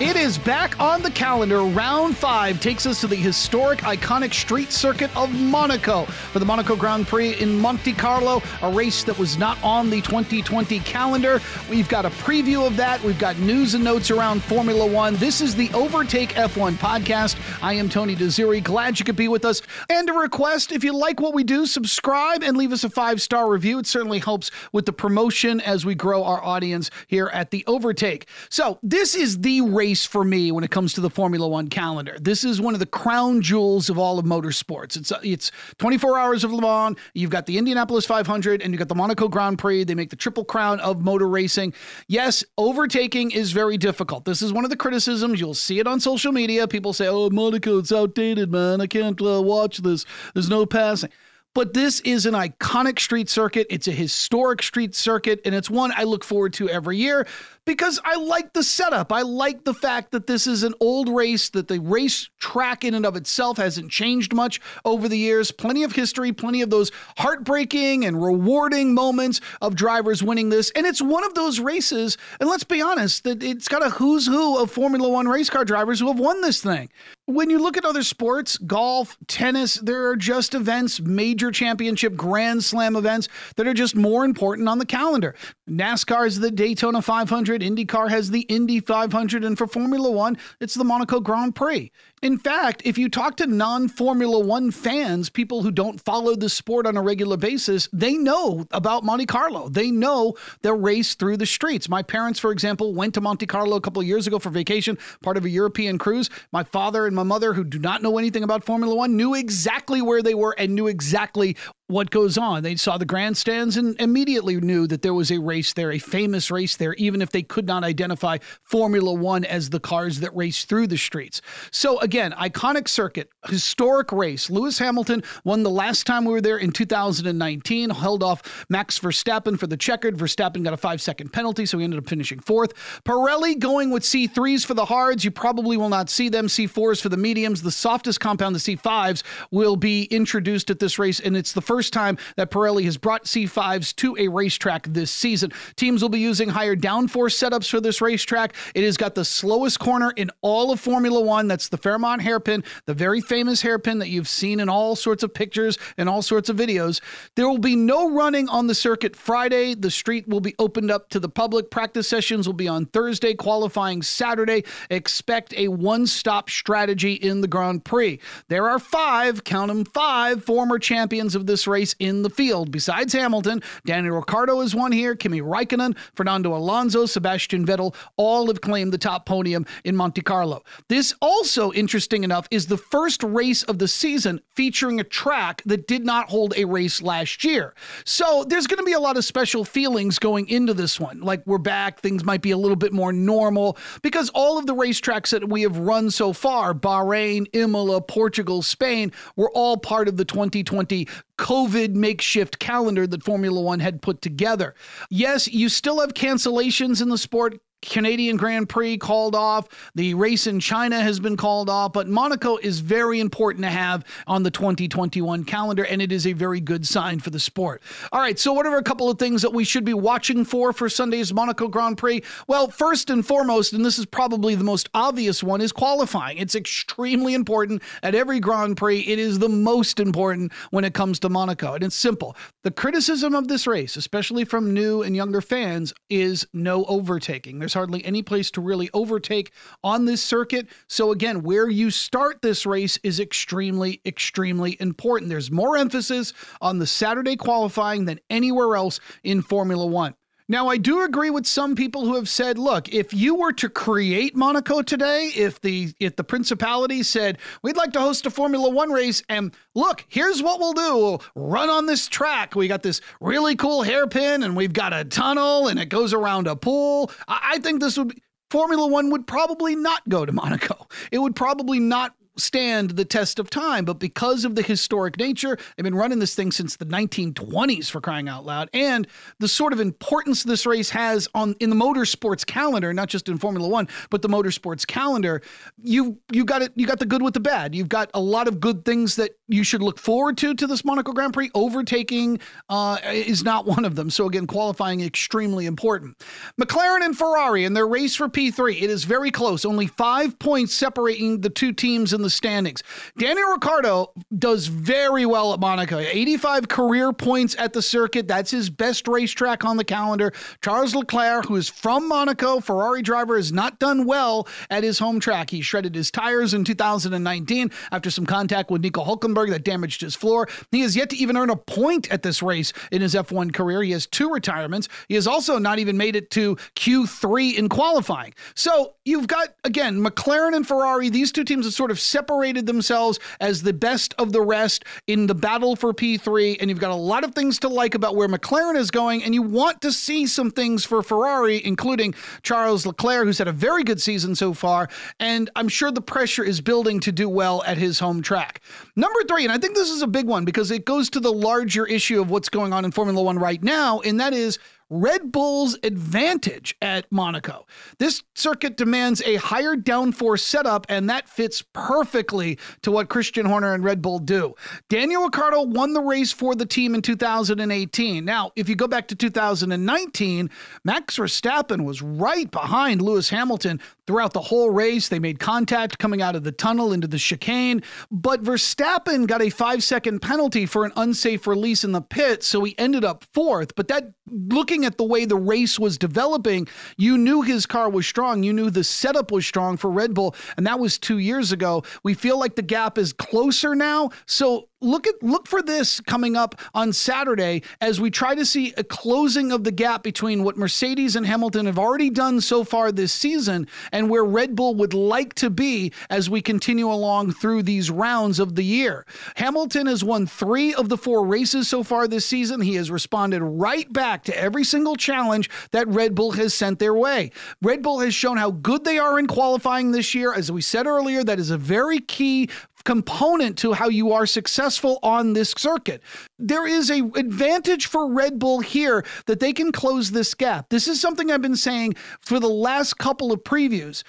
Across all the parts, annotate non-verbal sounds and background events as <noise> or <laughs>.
It is back on the calendar. Round five takes us to the historic, iconic street circuit of Monaco for the Monaco Grand Prix in Monte Carlo, a race that was not on the 2020 calendar. We've got a preview of that. We've got news and notes around Formula One. This is the Overtake F1 podcast. I am Tony Desiri. Glad you could be with us. And a request if you like what we do, subscribe and leave us a five star review. It certainly helps with the promotion as we grow our audience here at the Overtake. So, this is the race race for me when it comes to the Formula One calendar. This is one of the crown jewels of all of motorsports. It's it's 24 hours of Le Mans. You've got the Indianapolis 500 and you've got the Monaco Grand Prix. They make the triple crown of motor racing. Yes, overtaking is very difficult. This is one of the criticisms. You'll see it on social media. People say, "Oh, Monaco, it's outdated, man. I can't uh, watch this. There's no passing." But this is an iconic street circuit. It's a historic street circuit, and it's one I look forward to every year because I like the setup. I like the fact that this is an old race, that the race track in and of itself hasn't changed much over the years. Plenty of history, plenty of those heartbreaking and rewarding moments of drivers winning this. And it's one of those races, and let's be honest, that it's got a who's who of Formula One race car drivers who have won this thing. When you look at other sports, golf, tennis, there are just events, major championship, grand slam events that are just more important on the calendar. NASCAR is the Daytona 500. 500. IndyCar has the Indy 500. And for Formula One, it's the Monaco Grand Prix. In fact, if you talk to non Formula One fans, people who don't follow the sport on a regular basis, they know about Monte Carlo. They know the race through the streets. My parents, for example, went to Monte Carlo a couple of years ago for vacation, part of a European cruise. My father and my mother, who do not know anything about Formula One, knew exactly where they were and knew exactly what goes on. They saw the grandstands and immediately knew that there was a race there, a famous race there, even if they could not identify Formula One as the cars that race through the streets. So, again, iconic circuit, historic race. Lewis Hamilton won the last time we were there in 2019, held off Max Verstappen for the checkered. Verstappen got a five second penalty, so he ended up finishing fourth. Pirelli going with C3s for the hards. You probably will not see them. C4s for the mediums. The softest compound, the C5s, will be introduced at this race, and it's the first time that Pirelli has brought C5s to a racetrack this season. Teams will be using higher downforce setups for this racetrack. It has got the slowest corner in all of Formula One. That's the Fairmont hairpin, the very famous hairpin that you've seen in all sorts of pictures and all sorts of videos. There will be no running on the circuit Friday. The street will be opened up to the public. Practice sessions will be on Thursday, qualifying Saturday. Expect a one stop strategy in the Grand Prix. There are five, count them five, former champions of this race in the field. Besides Hamilton, Daniel Ricciardo is one here, Kimi Raikkonen, Fernando Alonso, Sebastian Vettel, all have claimed the top podium in Monte Carlo. This also, interesting enough, is the first race of the season featuring a track that did not hold a race last year. So there's going to be a lot of special feelings going into this one. Like we're back, things might be a little bit more normal because all of the racetracks that we have run so far, Bahrain, Imola, Portugal, Spain, were all part of the 2020 COVID makeshift calendar that Formula One had put together. Yes, you still have cancellations in the sport. Canadian Grand Prix called off. The race in China has been called off, but Monaco is very important to have on the 2021 calendar, and it is a very good sign for the sport. All right, so what are a couple of things that we should be watching for for Sunday's Monaco Grand Prix? Well, first and foremost, and this is probably the most obvious one, is qualifying. It's extremely important at every Grand Prix. It is the most important when it comes to Monaco, and it's simple. The criticism of this race, especially from new and younger fans, is no overtaking. There's there's hardly any place to really overtake on this circuit. So, again, where you start this race is extremely, extremely important. There's more emphasis on the Saturday qualifying than anywhere else in Formula One. Now, I do agree with some people who have said, look, if you were to create Monaco today, if the if the principality said, we'd like to host a Formula One race, and look, here's what we'll do. We'll run on this track. We got this really cool hairpin, and we've got a tunnel, and it goes around a pool. I, I think this would be Formula One would probably not go to Monaco. It would probably not stand the test of time. But because of the historic nature, they've been running this thing since the 1920s for crying out loud, and the sort of importance this race has on in the motorsports calendar, not just in Formula One, but the motorsports calendar. You you got it. You got the good with the bad. You've got a lot of good things that you should look forward to to this Monaco Grand Prix. Overtaking uh, is not one of them. So again, qualifying extremely important. McLaren and Ferrari in their race for P3. It is very close. Only five points separating the two teams in the standings. Daniel Ricciardo does very well at Monaco. 85 career points at the circuit. That's his best racetrack on the calendar. Charles Leclerc, who is from Monaco, Ferrari driver, has not done well at his home track. He shredded his tires in 2019 after some contact with Nico Hulkenberg that damaged his floor. He has yet to even earn a point at this race in his F1 career. He has two retirements. He has also not even made it to Q3 in qualifying. So you've got, again, McLaren and Ferrari. These two teams have sort of separated themselves as the best of the rest in the battle for P3. And you've got a lot of things to like about where McLaren is going. And you want to see some things for Ferrari, including Charles Leclerc, who's had a very good season so far. And I'm sure the pressure is building to do well at his home track. Number three, and I think this is a big one because it goes to the larger issue of what's going on in Formula One right now, and that is Red Bull's advantage at Monaco. This circuit demands a higher downforce setup, and that fits perfectly to what Christian Horner and Red Bull do. Daniel Ricciardo won the race for the team in 2018. Now, if you go back to 2019, Max Verstappen was right behind Lewis Hamilton throughout the whole race. They made contact coming out of the tunnel into the chicane, but Verstappen got a five second penalty for an unsafe release in the pit, so he ended up fourth. But that looking looking at the way the race was developing, you knew his car was strong. You knew the setup was strong for Red Bull, and that was two years ago. We feel like the gap is closer now. So look at look for this coming up on Saturday as we try to see a closing of the gap between what Mercedes and Hamilton have already done so far this season and where Red Bull would like to be as we continue along through these rounds of the year. Hamilton has won 3 of the 4 races so far this season. He has responded right back to every single challenge that Red Bull has sent their way. Red Bull has shown how good they are in qualifying this year as we said earlier that is a very key component to how you are successful on this circuit. There is a advantage for Red Bull here that they can close this gap. This is something I've been saying for the last couple of previews.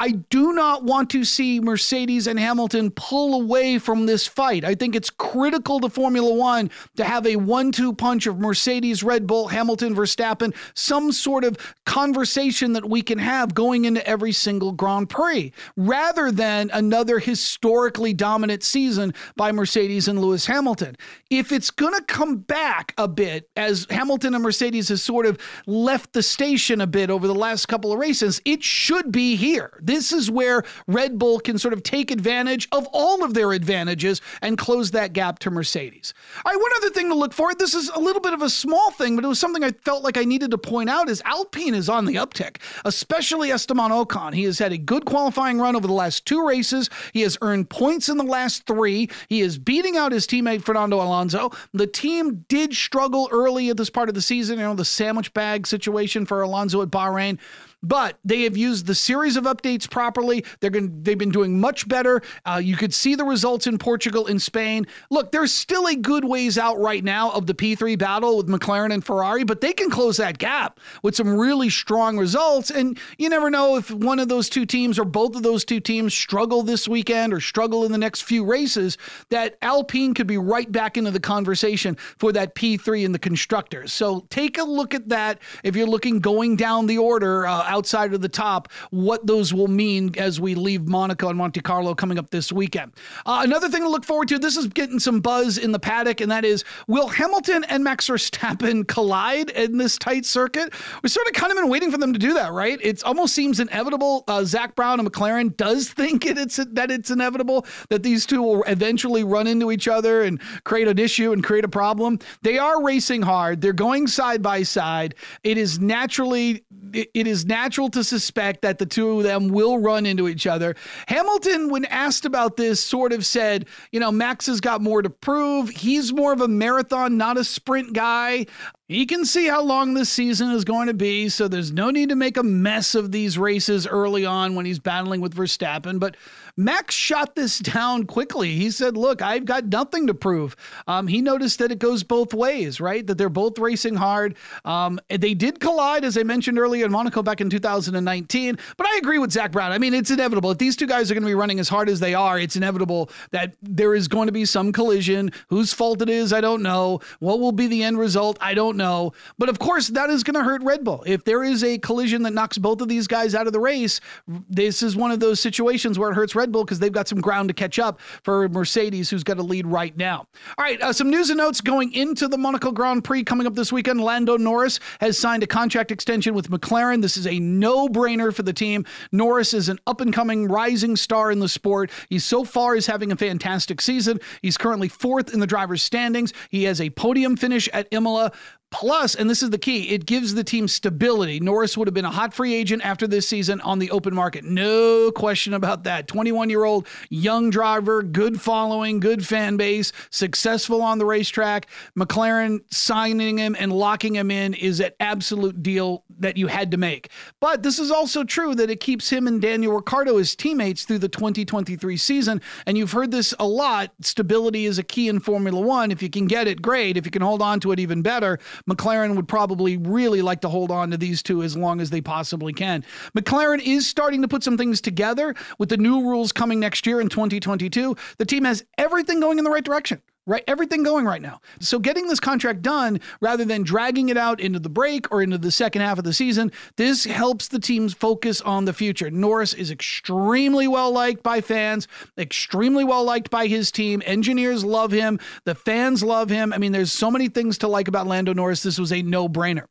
I do not want to see Mercedes and Hamilton pull away from this fight. I think it's critical to Formula One to have a one two punch of Mercedes, Red Bull, Hamilton, Verstappen, some sort of conversation that we can have going into every single Grand Prix, rather than another historically dominant season by Mercedes and Lewis Hamilton. If it's going to come back a bit, as Hamilton and Mercedes has sort of left the station a bit over the last couple of races, it should be here this is where Red Bull can sort of take advantage of all of their advantages and close that gap to Mercedes. All right, one other thing to look for this is a little bit of a small thing, but it was something I felt like I needed to point out is Alpine is on the uptick, especially Esteban Ocon. He has had a good qualifying run over the last two races. He has earned points in the last three. He is beating out his teammate Fernando Alonso. The team did struggle early at this part of the season, you know, the sandwich bag situation for Alonso at Bahrain but they have used the series of updates properly. They're going they've been doing much better. Uh, you could see the results in Portugal and Spain. Look, there's still a good ways out right now of the P3 battle with McLaren and Ferrari, but they can close that gap with some really strong results. And you never know if one of those two teams or both of those two teams struggle this weekend or struggle in the next few races, that Alpine could be right back into the conversation for that P3 in the constructors. So take a look at that if you're looking going down the order. Uh, outside of the top, what those will mean as we leave Monaco and Monte Carlo coming up this weekend. Uh, another thing to look forward to this is getting some buzz in the paddock, and that is will Hamilton and Max Verstappen <laughs> collide in this tight circuit? We've sort of kind of been waiting for them to do that, right? It almost seems inevitable. Uh, Zak Brown and McLaren does <laughs> think it, it's that it's inevitable that these two will eventually run into each other and create an issue and create a problem. They are racing hard. They're going side by side. It is naturally it, is natural to suspect that the two of them will run into each other. Hamilton, when asked about this, sort of said, you know, Max has got more to prove. He's more of a marathon, not a sprint guy. He can see how long this season is going to be, so there's no need to make a mess of these races early on when he's battling with Verstappen. But Max shot this down quickly. He said, Look, I've got nothing to prove. Um, he noticed that it goes both ways, right? That they're both racing hard. Um, they did collide, as I mentioned earlier, in Monaco back in 2019. But I agree with Zak Brown. I mean, it's inevitable. If these two guys are going to be running as hard as they are, it's inevitable that there is going to be some collision. Whose fault it is, I don't know. What will be the end result, I don't know. But of course, that is going to hurt Red Bull. If there is a collision that knocks both of these guys out of the race, this is one of those situations where it hurts Red Red Bull because they've got some ground to catch up for Mercedes, who's got a lead right now. All right, uh, some news and notes going into the Monaco Grand Prix coming up this weekend. Lando Norris has signed a contract extension with McLaren. This is a no brainer for the team. Norris is an up and coming rising star in the sport. He so far is having a fantastic season. He's currently fourth in the driver's standings. He has a podium finish at Imola. Plus, and this is the key, it gives the team stability. Norris would have been a hot free agent after this season on the open market. No question about that. 21 year old young driver, good following, good fan base, successful on the racetrack. McLaren signing him and locking him in is an absolute deal that you had to make. But this is also true that it keeps him and Daniel Ricciardo as teammates through the 2023 season. And you've heard this a lot. Stability is a key in Formula One. If you can get it, great. If you can hold on to it, even better. McLaren would probably really like to hold on to these two as long as they possibly can. McLaren is starting to put some things together with the new rules coming next year in 2022. The team has everything going in the right direction right? Everything going right now. So getting this contract done rather than dragging it out into the break or into the second half of the season, this helps the teams focus on the future. Norris is extremely well liked by fans, extremely well liked by his team. Engineers love him, the fans love him. I mean, there's so many things to like about Lando Norris. This was a no-brainer.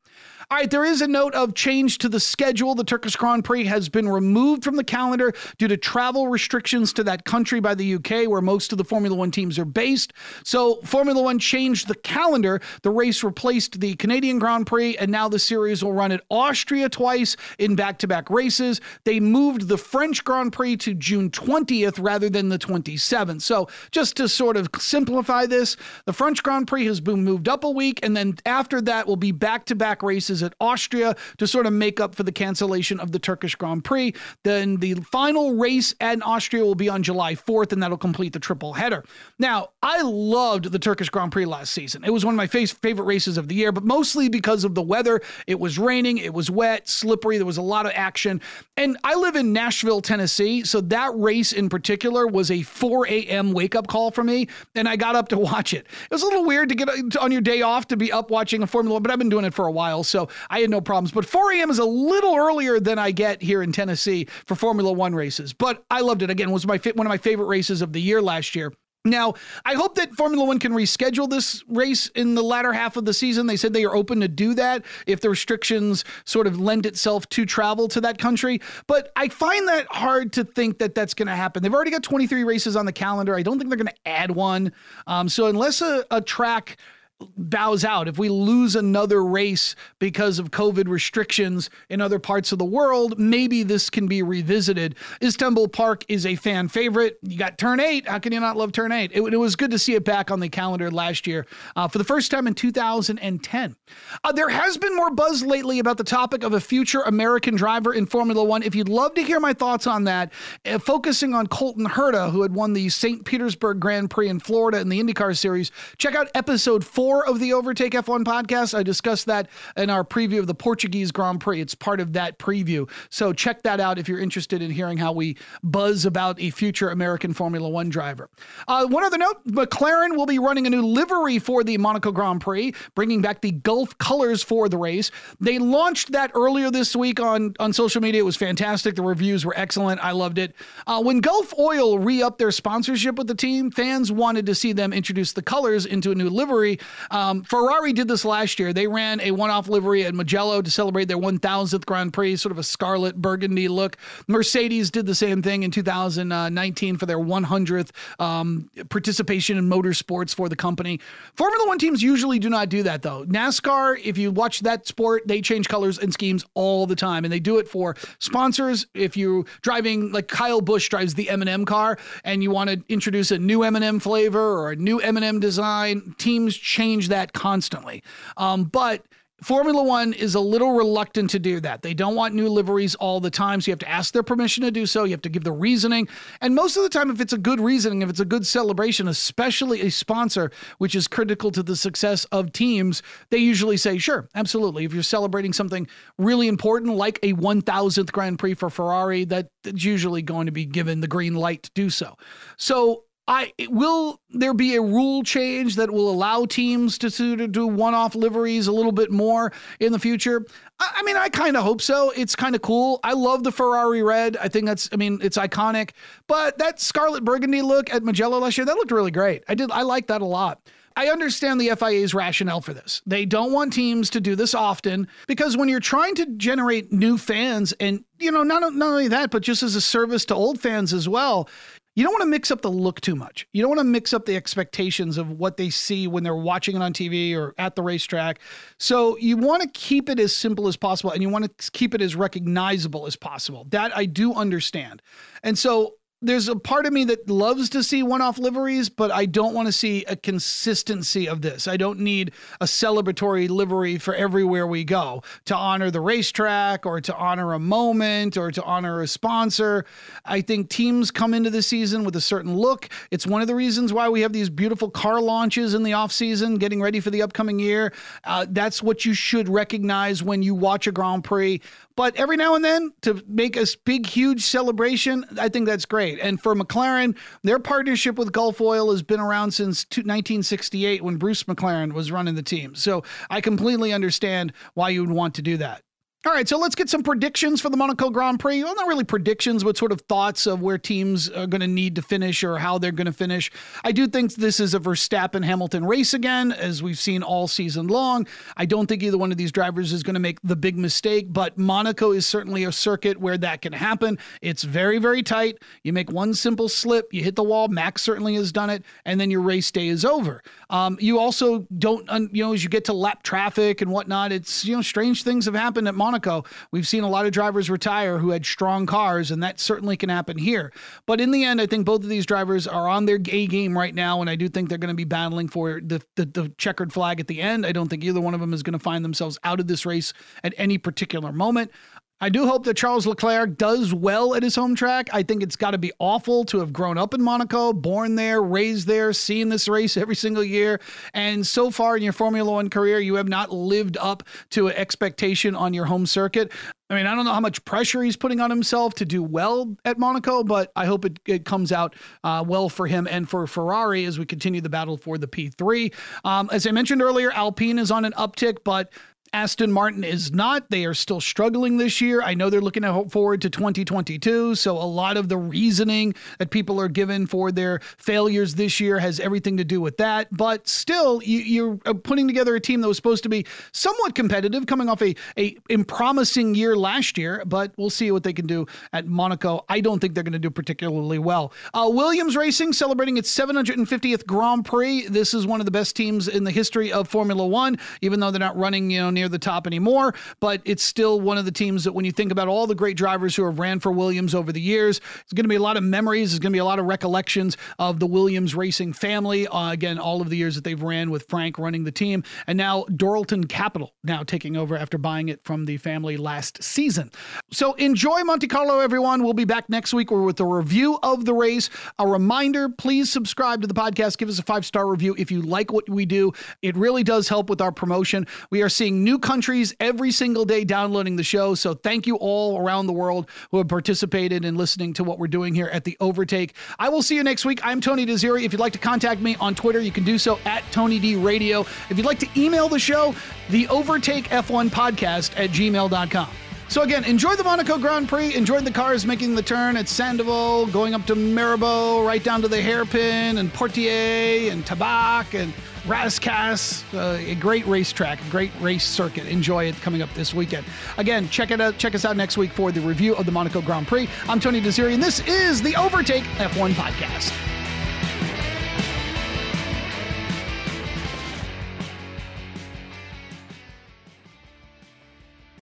All right, there is a note of change to the schedule. The Turkish Grand Prix has been removed from the calendar due to travel restrictions to that country by the UK, where most of the Formula One teams are based. So, Formula One changed the calendar. The race replaced the Canadian Grand Prix, and now the series will run at Austria twice in back to back races. They moved the French Grand Prix to June 20th rather than the 27th. So, just to sort of simplify this, the French Grand Prix has been moved up a week, and then after that will be back to back races at Austria to sort of make up for the cancellation of the Turkish Grand Prix. Then the final race at Austria will be on July 4th, and that'll complete the triple header. Now, I loved the Turkish Grand Prix last season. It was one of my favorite races of the year, but mostly because of the weather. It was raining, it was wet, slippery, there was a lot of action. And I live in Nashville, Tennessee, so that race in particular was a 4 a.m. wake up call for me, and I got up to <laughs> watch it. It was a little weird to get uh, on your day off to be up watching a Formula One, but I've been doing it for a while, so I had no problems. But 4 a.m. is a little earlier than I get here in Tennessee for Formula One races. But I loved it. Again, it was my one of my favorite races of the year last year. Now, I hope that Formula One can reschedule this race in the latter half of the season. They said they are open to do that if the restrictions sort of lend itself to travel to that country. But I find that hard to think that that's going to happen. They've already got 23 races on the calendar. I don't think they're going to add one. Um, so unless a, a track bows out, if we lose another race because of COVID restrictions in other parts of the world, maybe this can be revisited. Istanbul Park is a fan favorite. You got Turn 8. How can you not love Turn 8? It, it was good to see it back on the calendar last year uh, for the first time in 2010. Uh, there has been more buzz lately about the topic of a future American driver in Formula One. If you'd love to hear my thoughts on that, uh, focusing on Colton Herta, who had won the St. Petersburg Grand Prix in Florida in the IndyCar Series, check out episode four four of the Overtake F1 podcast. I discussed that in our preview of the Portuguese Grand Prix. It's part of that preview. So check that out if you're interested in hearing how we buzz about a future American Formula One driver. Uh, one other note McLaren will be running a new livery for the Monaco Grand Prix, bringing back the Gulf colors for the race. They launched that earlier this week on, on social media. It was fantastic. The reviews were excellent. I loved it. Uh, when Gulf Oil re upped their sponsorship with the team, fans wanted to see them introduce the colors into a new livery. Um, Ferrari did this last year. They ran a one off livery at Mugello to celebrate their 1000th Grand Prix, sort of a scarlet burgundy look. Mercedes did the same thing in 2019 for their 100th um, participation in motorsports for the company. Formula One teams usually do not do that, though. NASCAR, if you watch that sport, they change colors and schemes all the time, and they do it for sponsors. If you're driving, like Kyle Busch drives the M&M car, and you want to introduce a new M&M flavor or a new M&M design, teams change change that constantly. Um, but Formula One is a little reluctant to do that. They don't want new liveries all the time. So you have to ask their permission to do so. You have to give the reasoning. And most of the time, if it's a good reasoning, if it's a good celebration, especially a sponsor, which is critical to the success of teams, they usually say, sure, absolutely. If you're celebrating something really important, like a 1000th Grand Prix for Ferrari, that, that's usually going to be given the green light to do so. So I will there be a rule change that will allow teams to, to do one-off liveries a little bit more in the future? I, I mean, I kind of hope so. It's kind of cool. I love the Ferrari red. I think that's I mean, it's iconic. But that scarlet burgundy look at Mugello last year, that looked really great. I did I like that a lot. I understand the FIA's rationale for this. They don't want teams to do this often because when you're trying to generate new fans and you know not not only that but just as a service to old fans as well, you don't want to mix up the look too much. You don't want to mix up the expectations of what they see when they're watching it on TV or at the racetrack. So you want to keep it as simple as possible and you want to keep it as recognizable as possible. That I do understand. And so there's a part of me that loves to see one-off liveries, but I don't want to see a consistency of this. I don't need a celebratory livery for everywhere we go to honor the racetrack or to honor a moment or to honor a sponsor. I think teams come into the season with a certain look. It's one of the reasons why we have these beautiful car launches in the off season, getting ready for the upcoming year. Uh, that's what you should recognize when you watch a Grand Prix. But every now and then to make a big, huge celebration, I think that's great. And for McLaren, their partnership with Gulf Oil has been around since 1968 when Bruce McLaren was running the team. So I completely understand why you would want to do that. All right, so let's get some predictions for the Monaco Grand Prix. Well, not really predictions, but sort of thoughts of where teams are going to need to finish or how they're going to finish. I do think this is a Verstappen Hamilton race again, as we've seen all season long. I don't think either one of these drivers is going to make the big mistake, but Monaco is certainly a circuit where that can happen. It's very, very tight. You make one simple slip, you hit the wall. Max certainly has done it, and then your race day is over. Um, you also don't, you know, as you get to lap traffic and whatnot, it's, you know, strange things have happened at Monaco Monaco, we've seen a lot of drivers retire who had strong cars, and that certainly can happen here. But in the end, I think both of these drivers are on their A game right now, and I do think they're going to be battling for the, the, the checkered flag at the end. I don't think either one of them is going to find themselves out of this race at any particular moment. I do hope that Charles Leclerc does well at his home track. I think it's got to be awful to have grown up in Monaco, born there, raised there, seen this race every single year. And so far in your Formula One career, you have not lived up to an expectation on your home circuit. I mean, I don't know how much pressure he's putting on himself to do well at Monaco, but I hope it, it comes out uh, well for him and for Ferrari as we continue the battle for the P3. Um, as I mentioned earlier, Alpine is on an uptick, but Aston Martin is not. They are still struggling this year. I know they're looking forward to 2022. So a lot of the reasoning that people are given for their failures this year has everything to do with that. But still, you, are uh, putting together a team that was supposed to be somewhat competitive, coming off a, a promising year last year. But we'll see what they can do at Monaco. I don't think they're going to do particularly well. Uh, Williams Racing celebrating its 750th Grand Prix. This is one of the best teams in the history of Formula One, even though they're not running, you know, near the top anymore, but it's still one of the teams that when you think about all the great drivers who have ran for Williams over the years, it's going to be a lot of memories. There's going to be a lot of recollections of the Williams racing family. Uh, again, all of the years that they've ran with Frank running the team. And now Dorilton Capital now taking over after buying it from the family last season. So enjoy Monte Carlo, everyone. We'll be back next week with a review of the race. A reminder, please subscribe to the podcast. Give us a five star review if you like what we do. It really does help with our promotion. We are seeing new countries every single day downloading the show. So thank you all around the world who have participated in listening to what we're doing here at The Overtake. I will see you next week. I'm Tony Desiri. If you'd like to contact me on Twitter, you can do so at Tony D Radio. If you'd like to email the show, The Overtake F1 Podcast at gmail.com. So again, enjoy the Monaco Grand Prix. Enjoy the cars making the turn at Sainte Devote, going up to Mirabeau, right down to the hairpin, and Portier, and Tabac, and Rascasse. Uh, a great racetrack, a great race circuit. Enjoy it coming up this weekend. Again, check it out. Check us out next week for the review of the Monaco Grand Prix. I'm Tony Desiri, and this is the Overtake F1 Podcast.